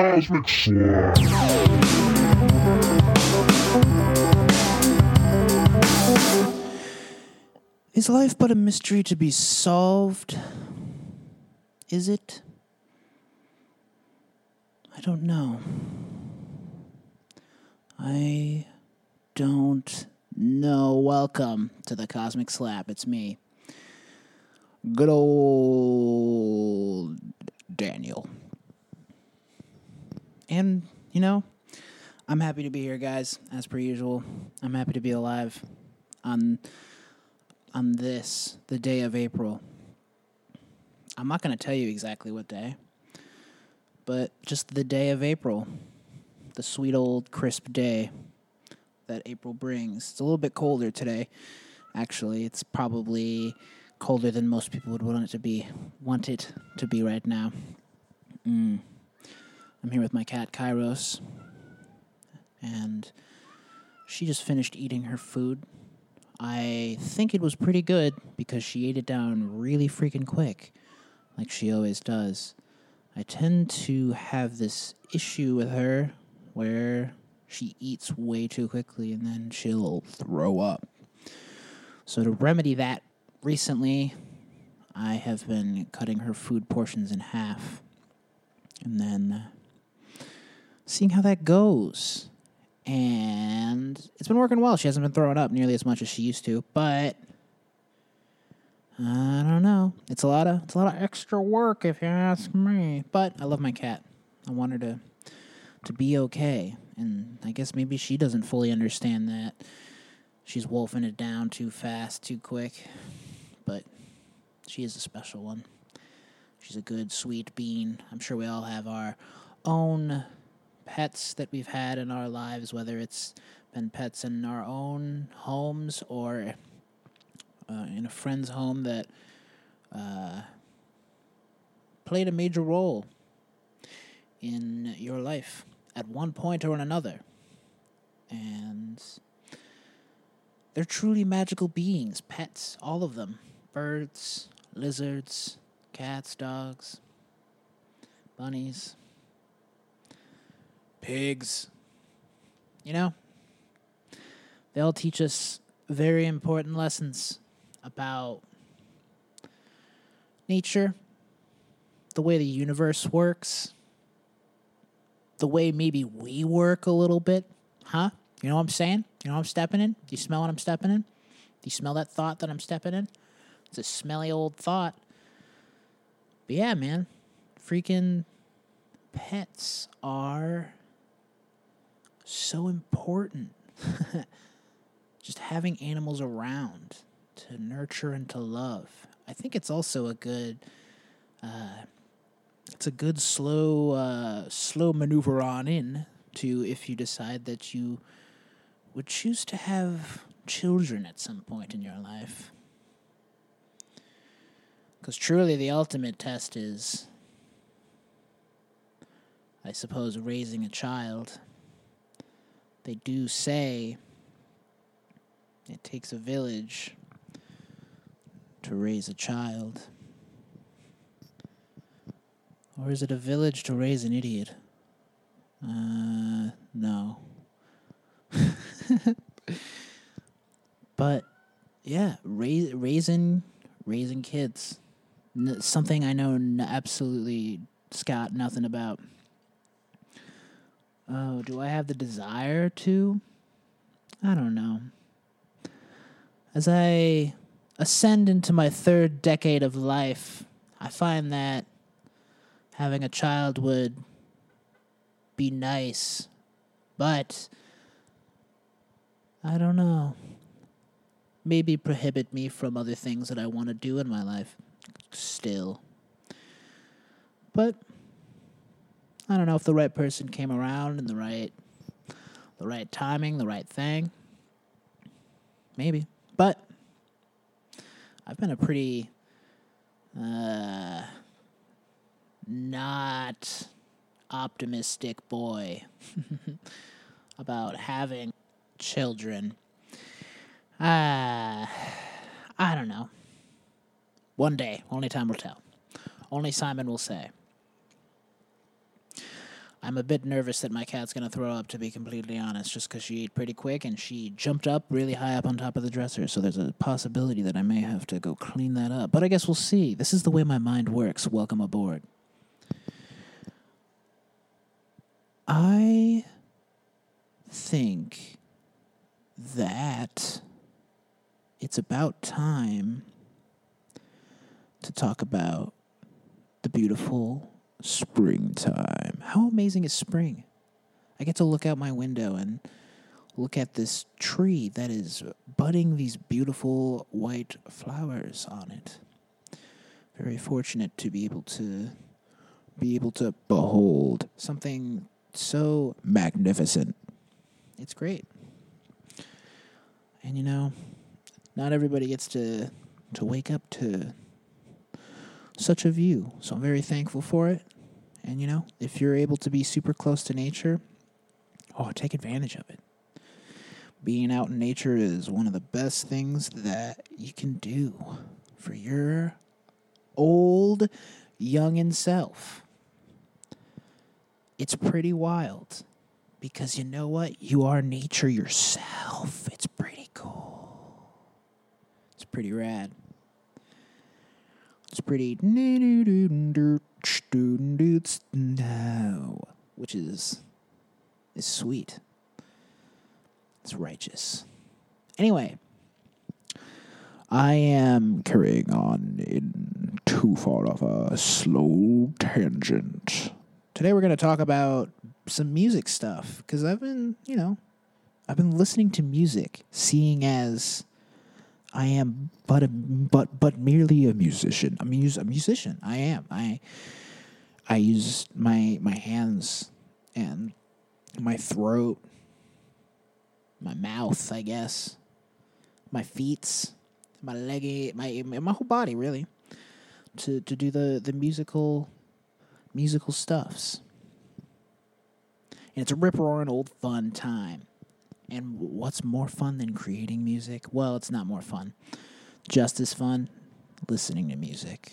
Cosmic Slap. Is life but a mystery to be solved? Is it? I don't know. I don't know. Welcome to the Cosmic Slap. It's me. Good old Daniel. And, you know, I'm happy to be here, guys, as per usual. I'm happy to be alive on on this, the day of April. I'm not going to tell you exactly what day, but just the day of April, the sweet old crisp day that April brings. It's a little bit colder today. Actually, it's probably colder than most people would want it to be, want it to be right now. Mm. I'm here with my cat Kairos, and she just finished eating her food. I think it was pretty good because she ate it down really freaking quick, like she always does. I tend to have this issue with her where she eats way too quickly and then she'll throw up. So, to remedy that, recently I have been cutting her food portions in half and then seeing how that goes and it's been working well. She hasn't been throwing up nearly as much as she used to, but I don't know. It's a lot of it's a lot of extra work if you ask me. But I love my cat. I want her to to be okay, and I guess maybe she doesn't fully understand that. She's wolfing it down too fast, too quick, but she is a special one. She's a good, sweet bean. I'm sure we all have our own pets that we've had in our lives, whether it's been pets in our own homes or uh, in a friend's home that uh, played a major role in your life at one point or another. And they're truly magical beings, pets, all of them birds, lizards, cats, dogs, bunnies pigs. You know, they all teach us very important lessons about nature, the way the universe works, the way maybe we work a little bit. Huh? You know what I'm saying? You know what I'm stepping in? Do you smell what I'm stepping in? Do you smell that thought that I'm stepping in? It's a smelly old thought. But yeah, man, freaking pets are so important. Just having animals around to nurture and to love. I think it's also a good, uh, it's a good slow, uh, slow maneuver on in to if you decide that you would choose to have children at some point in your life. Because truly, the ultimate test is, I suppose, raising a child they do say it takes a village to raise a child. Or is it a village to raise an idiot? Uh, no. but yeah, raise, raising raising kids, something I know absolutely Scott nothing about. Oh, do I have the desire to? I don't know. As I ascend into my third decade of life, I find that having a child would be nice, but I don't know. Maybe prohibit me from other things that I want to do in my life still. But I don't know if the right person came around and the right the right timing, the right thing. Maybe. But I've been a pretty uh not optimistic boy about having children. Uh I don't know. One day, only time will tell. Only Simon will say. I'm a bit nervous that my cat's gonna throw up. To be completely honest, just because she ate pretty quick and she jumped up really high up on top of the dresser, so there's a possibility that I may have to go clean that up. But I guess we'll see. This is the way my mind works. Welcome aboard. I think that it's about time to talk about the beautiful springtime. How amazing is spring? I get to look out my window and look at this tree that is budding these beautiful white flowers on it. Very fortunate to be able to be able to behold something so magnificent. It's great. And you know, not everybody gets to to wake up to such a view. So I'm very thankful for it. And you know, if you're able to be super close to nature, oh, take advantage of it. Being out in nature is one of the best things that you can do for your old, young and self. It's pretty wild because you know what? You are nature yourself. It's pretty cool. It's pretty rad. It's pretty which is is sweet. It's righteous. Anyway, I am carrying on in too far of a slow tangent. Today we're going to talk about some music stuff because I've been, you know, I've been listening to music, seeing as I am but a, but but merely a musician. Mus a musician. I am. I I use my my hands and my throat, my mouth, I guess, my feet, my leggy, my my whole body really, to to do the the musical musical stuffs. And it's a rip roaring old fun time. And what's more fun than creating music? Well, it's not more fun. Just as fun listening to music.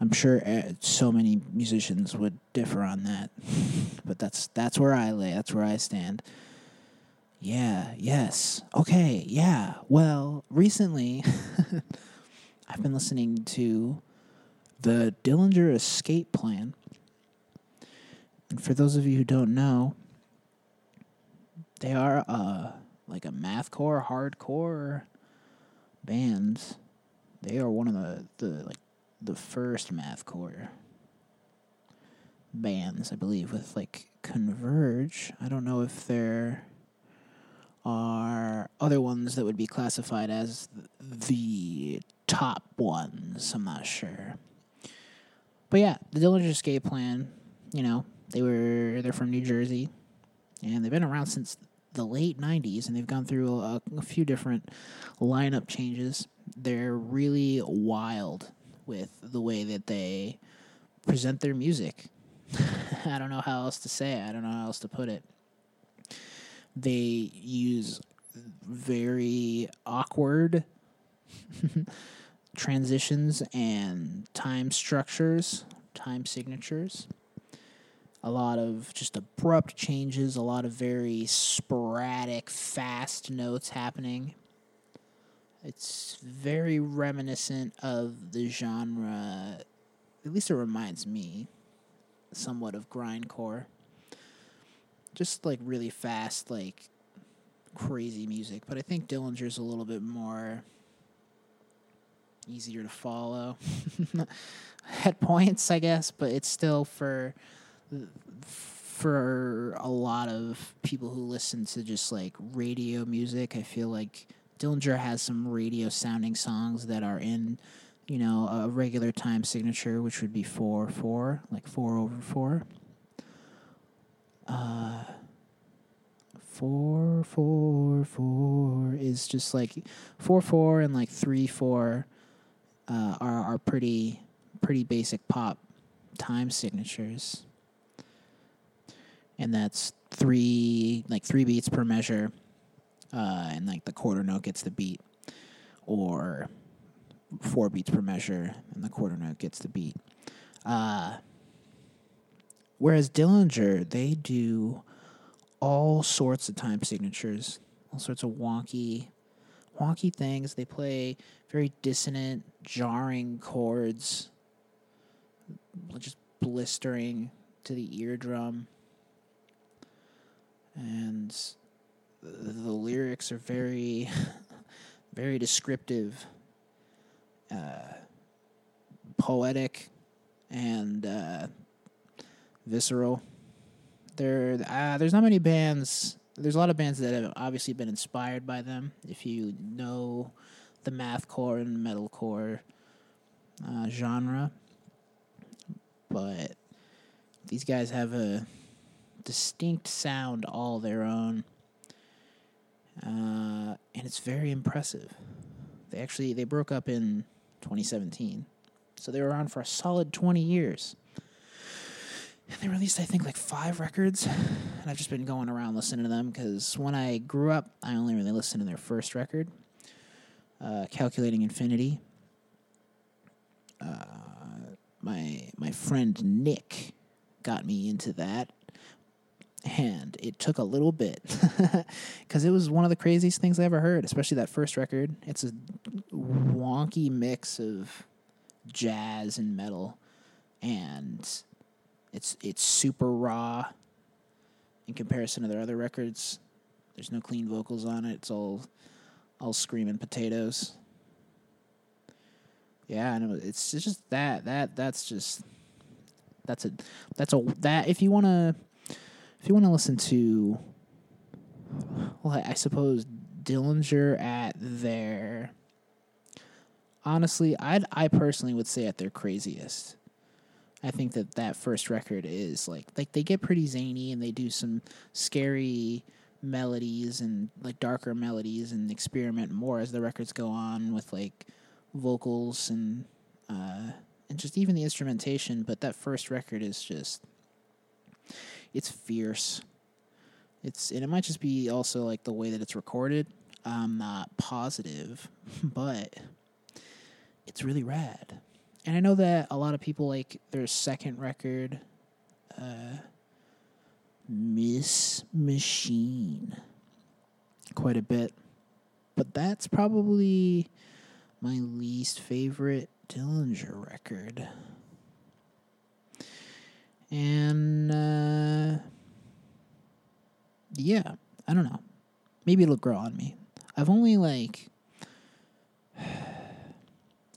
I'm sure uh, so many musicians would differ on that, but that's that's where I lay. That's where I stand. Yeah. Yes. Okay. Yeah. Well, recently, I've been listening to the Dillinger Escape Plan, and for those of you who don't know, they are uh like a mathcore, hardcore bands. They are one of the, the like the first mathcore bands, I believe, with like Converge. I don't know if there are other ones that would be classified as the top ones. I'm not sure. But yeah, the Dillinger Escape Plan, you know, they were they're from New Jersey and they've been around since the late 90s and they've gone through a, a few different lineup changes. They're really wild with the way that they present their music. I don't know how else to say it. I don't know how else to put it. They use very awkward transitions and time structures, time signatures a lot of just abrupt changes, a lot of very sporadic, fast notes happening. It's very reminiscent of the genre, at least it reminds me somewhat of grindcore. Just like really fast, like crazy music. But I think Dillinger's a little bit more easier to follow at points, I guess, but it's still for for a lot of people who listen to just like radio music, I feel like Dillinger has some radio sounding songs that are in, you know, a regular time signature, which would be four four, like four over four. Uh, four four four is just like four four and like three four uh, are are pretty pretty basic pop time signatures and that's three like three beats per measure, uh, and like the quarter note gets the beat, or four beats per measure and the quarter note gets the beat. Uh, whereas Dillinger, they do all sorts of time signatures, all sorts of wonky, wonky things. They play very dissonant, jarring chords, just blistering to the eardrum. And the, the lyrics are very, very descriptive, uh, poetic, and uh, visceral. There, uh, there's not many bands. There's a lot of bands that have obviously been inspired by them. If you know the mathcore and metalcore uh, genre, but these guys have a distinct sound all their own, uh, and it's very impressive. They actually they broke up in 2017, so they were on for a solid 20 years. And they released, I think, like five records. And I've just been going around listening to them because when I grew up, I only really listened to their first record, uh, Calculating Infinity. Uh, my my friend Nick got me into that, and it took a little bit because it was one of the craziest things I ever heard. Especially that first record. It's a wonky mix of jazz and metal, and it's it's super raw in comparison to their other records. There's no clean vocals on it. It's all all screaming potatoes. Yeah, and it's just that that that's just that's a that's a that if you want to if you want to listen to well I suppose Dillinger at their honestly I I personally would say at their craziest. I think that that first record is like like they get pretty zany and they do some scary melodies and like darker melodies and experiment more as the records go on with like vocals and uh, and just even the instrumentation. But that first record is just it's fierce. It's and it might just be also like the way that it's recorded. I'm not positive, but it's really rad. And I know that a lot of people like their second record, uh, Miss Machine, quite a bit. But that's probably my least favorite Dillinger record. And uh, yeah, I don't know. Maybe it'll grow on me. I've only like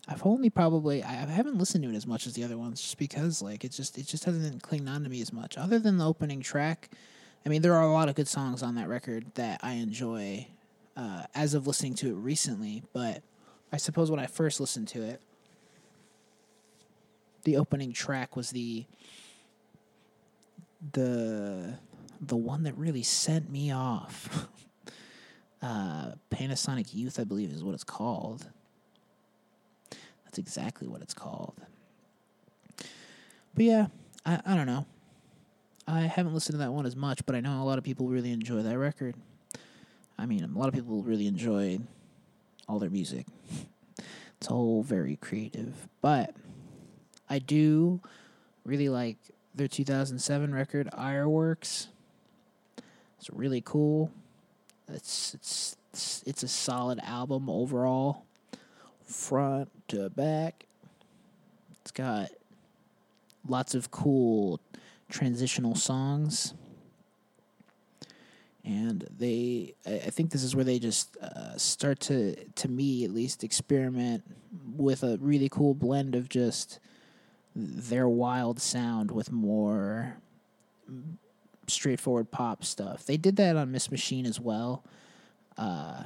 I've only probably I haven't listened to it as much as the other ones just because like it just it just hasn't clinged on to me as much. Other than the opening track, I mean there are a lot of good songs on that record that I enjoy uh, as of listening to it recently, but I suppose when I first listened to it, the opening track was the the the one that really sent me off. uh, Panasonic Youth, I believe, is what it's called. That's exactly what it's called. But yeah, I, I don't know. I haven't listened to that one as much, but I know a lot of people really enjoy that record. I mean, a lot of people really enjoy all their music. It's all very creative. But I do really like their 2007 record, Ire Works. It's really cool. It's, it's it's it's a solid album overall, front to back. It's got lots of cool transitional songs and they I think this is where they just uh, start to to me at least experiment with a really cool blend of just their wild sound with more straightforward pop stuff. They did that on Miss Machine as well. Uh,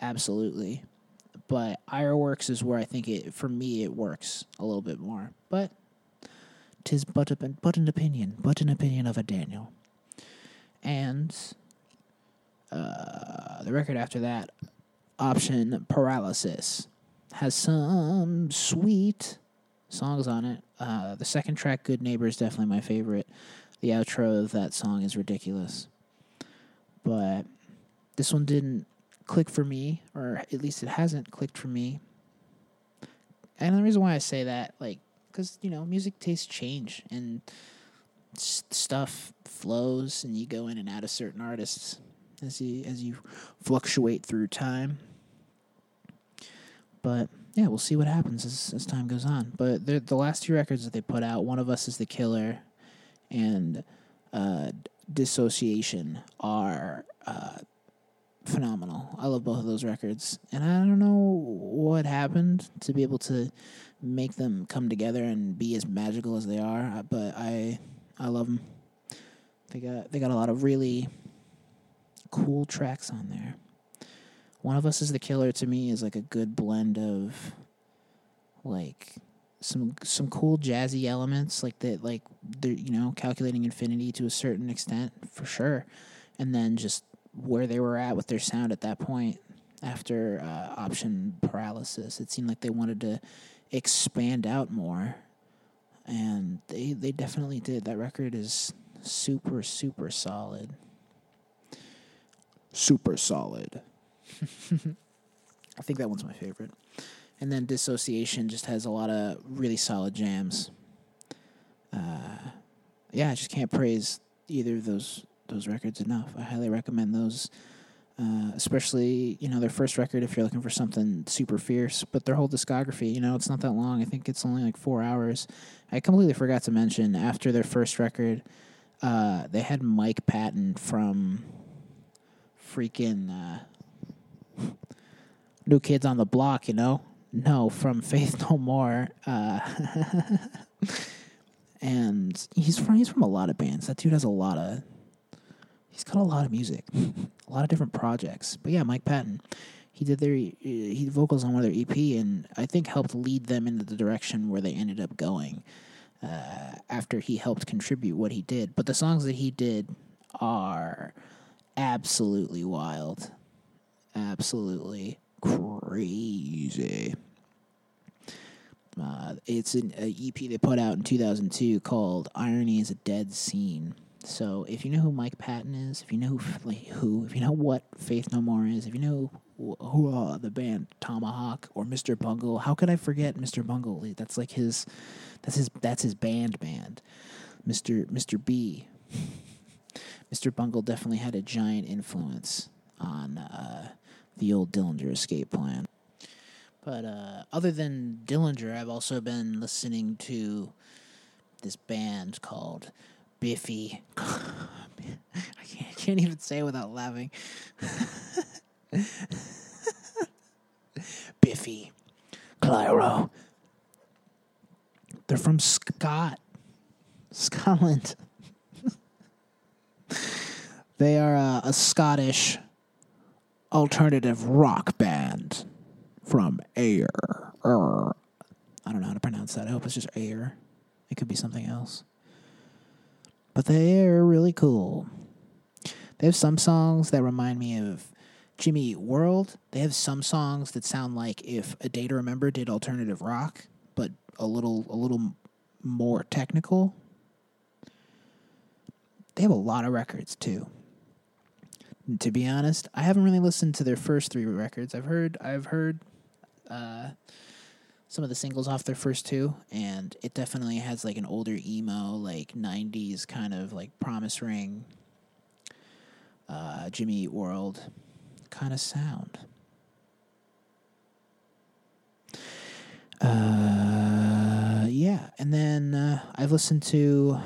absolutely. But Ire Works is where I think it for me it works a little bit more. But tis but a, but an opinion, but an opinion of a Daniel. And uh, the record after that, option Paralysis, has some sweet songs on it. Uh, the second track, Good Neighbor, is definitely my favorite. The outro of that song is ridiculous. But this one didn't click for me, or at least it hasn't clicked for me. And the reason why I say that, like, because, you know, music tastes change. And stuff flows and you go in and out of certain artists as you as you fluctuate through time. But yeah, we'll see what happens as as time goes on. But the last two records that they put out, one of us is the killer, and uh, dissociation are uh, phenomenal. I love both of those records, and I don't know what happened to be able to make them come together and be as magical as they are. uh, But I I love them. They got they got a lot of really cool tracks on there. One of Us is the Killer to me is like a good blend of like some some cool jazzy elements like that like they're you know calculating infinity to a certain extent for sure. And then just where they were at with their sound at that point after uh, option paralysis it seemed like they wanted to expand out more. And they they definitely did. That record is super super solid. Super solid i think that one's my favorite. And then dissociation just has a lot of really solid jams. Uh, yeah i just can't praise either of those those records enough. I highly recommend those uh, especially you know their first record if you're looking for something super fierce but their whole discography you know it's not that long. I think it's only like four hours. I completely forgot to mention after their first record uh, they had mike patton from freaking uh, new kids on the block you know no from faith no more uh, and he's from he's from a lot of bands that dude has a lot of he's got a lot of music, a lot of different projects. But yeah, Mike Patton, he did their he did vocals on one of their EP, and I think helped lead them into the direction where they ended up going. Uh, after he helped contribute what he did, but the songs that he did are absolutely wild, absolutely crazy. Uh, it's an EP they put out in 2002 called "Irony Is a Dead Scene." So if you know who Mike Patton is, if you know who, like, who if you know what Faith No More is, if you know who, who uh, the band Tomahawk or Mr. Bungle, how could I forget Mr. Bungle? That's like his, that's his, that's his band band, Mr. Mr. B. Mr. Bungle definitely had a giant influence on uh, the old Dillinger Escape Plan. But uh, other than Dillinger, I've also been listening to this band called Biffy. I can't, can't even say it without laughing. Biffy, Clyro. They're from Scott, Scotland. they are uh, a Scottish alternative rock band from. Er. I don't know how to pronounce that. I hope it's just Ayr. It could be something else but they're really cool. They have some songs that remind me of Jimmy Eat World. They have some songs that sound like if A Day to Remember did alternative rock, but a little a little more technical. They have a lot of records too. To be honest, I haven't really listened to their first three records. I've heard I've heard uh, some of the singles off their first two, and it definitely has like an older emo, like '90s kind of like Promise Ring, uh, Jimmy Eat World kind of sound. Uh, yeah, and then uh, I've listened to.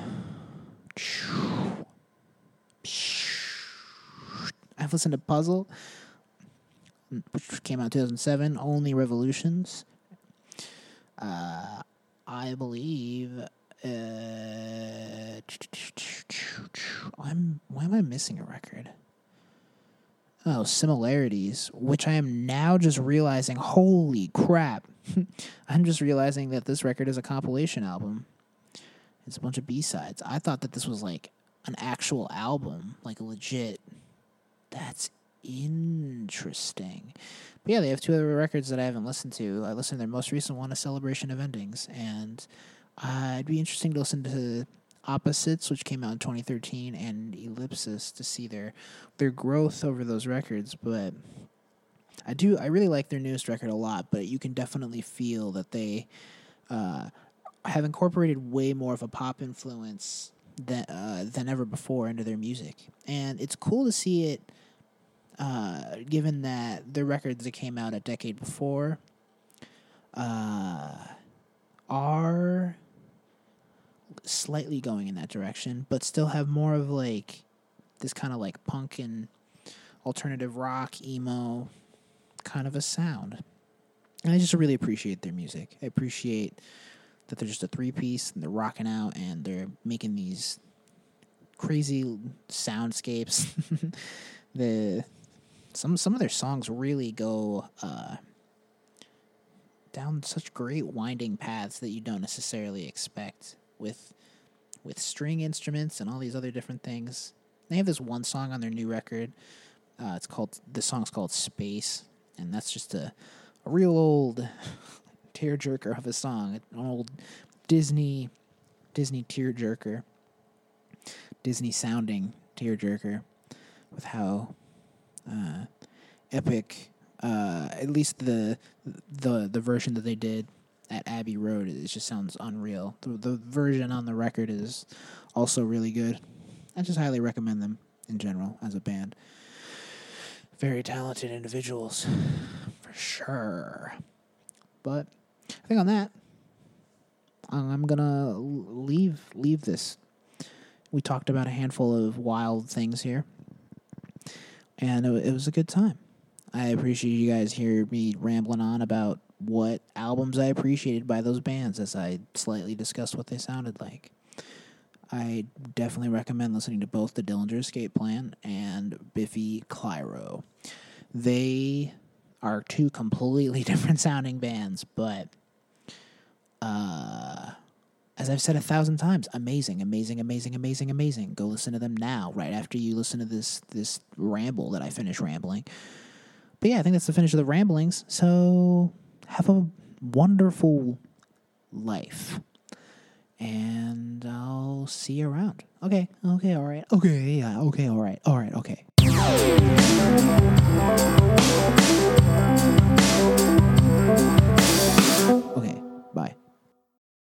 I've listened to Puzzle, which came out in 2007. Only Revolutions. Uh, I believe. Uh, I'm. Why am I missing a record? Oh, similarities, which I am now just realizing. Holy crap! I'm just realizing that this record is a compilation album. It's a bunch of B sides. I thought that this was like an actual album, like a legit. That's interesting. But yeah, they have two other records that I haven't listened to. I listened to their most recent one, A Celebration of Endings, and uh, it'd be interesting to listen to Opposites, which came out in 2013, and Ellipsis to see their their growth over those records. But I do, I really like their newest record a lot. But you can definitely feel that they uh, have incorporated way more of a pop influence than uh, than ever before into their music, and it's cool to see it. Uh, given that the records that came out a decade before uh, are slightly going in that direction, but still have more of like this kind of like punk and alternative rock, emo kind of a sound. And I just really appreciate their music. I appreciate that they're just a three piece and they're rocking out and they're making these crazy soundscapes. the some some of their songs really go uh, down such great winding paths that you don't necessarily expect with with string instruments and all these other different things. They have this one song on their new record. Uh, it's called the song's called Space, and that's just a, a real old tearjerker of a song, an old Disney Disney tearjerker, Disney sounding tearjerker, with how uh, epic. Uh, at least the the the version that they did at Abbey Road, it just sounds unreal. The, the version on the record is also really good. I just highly recommend them in general as a band. Very talented individuals, for sure. But I think on that, I'm gonna leave leave this. We talked about a handful of wild things here, and it, it was a good time. I appreciate you guys hear me rambling on about what albums I appreciated by those bands as I slightly discussed what they sounded like. I definitely recommend listening to both the Dillinger Escape Plan and Biffy Clyro. They are two completely different sounding bands, but uh, as I've said a thousand times, amazing, amazing, amazing, amazing, amazing. Go listen to them now, right after you listen to this this ramble that I finish rambling. But yeah, I think that's the finish of the ramblings. So have a wonderful life. And I'll see you around. Okay, okay, all right. Okay, yeah, okay, all right, all right, okay.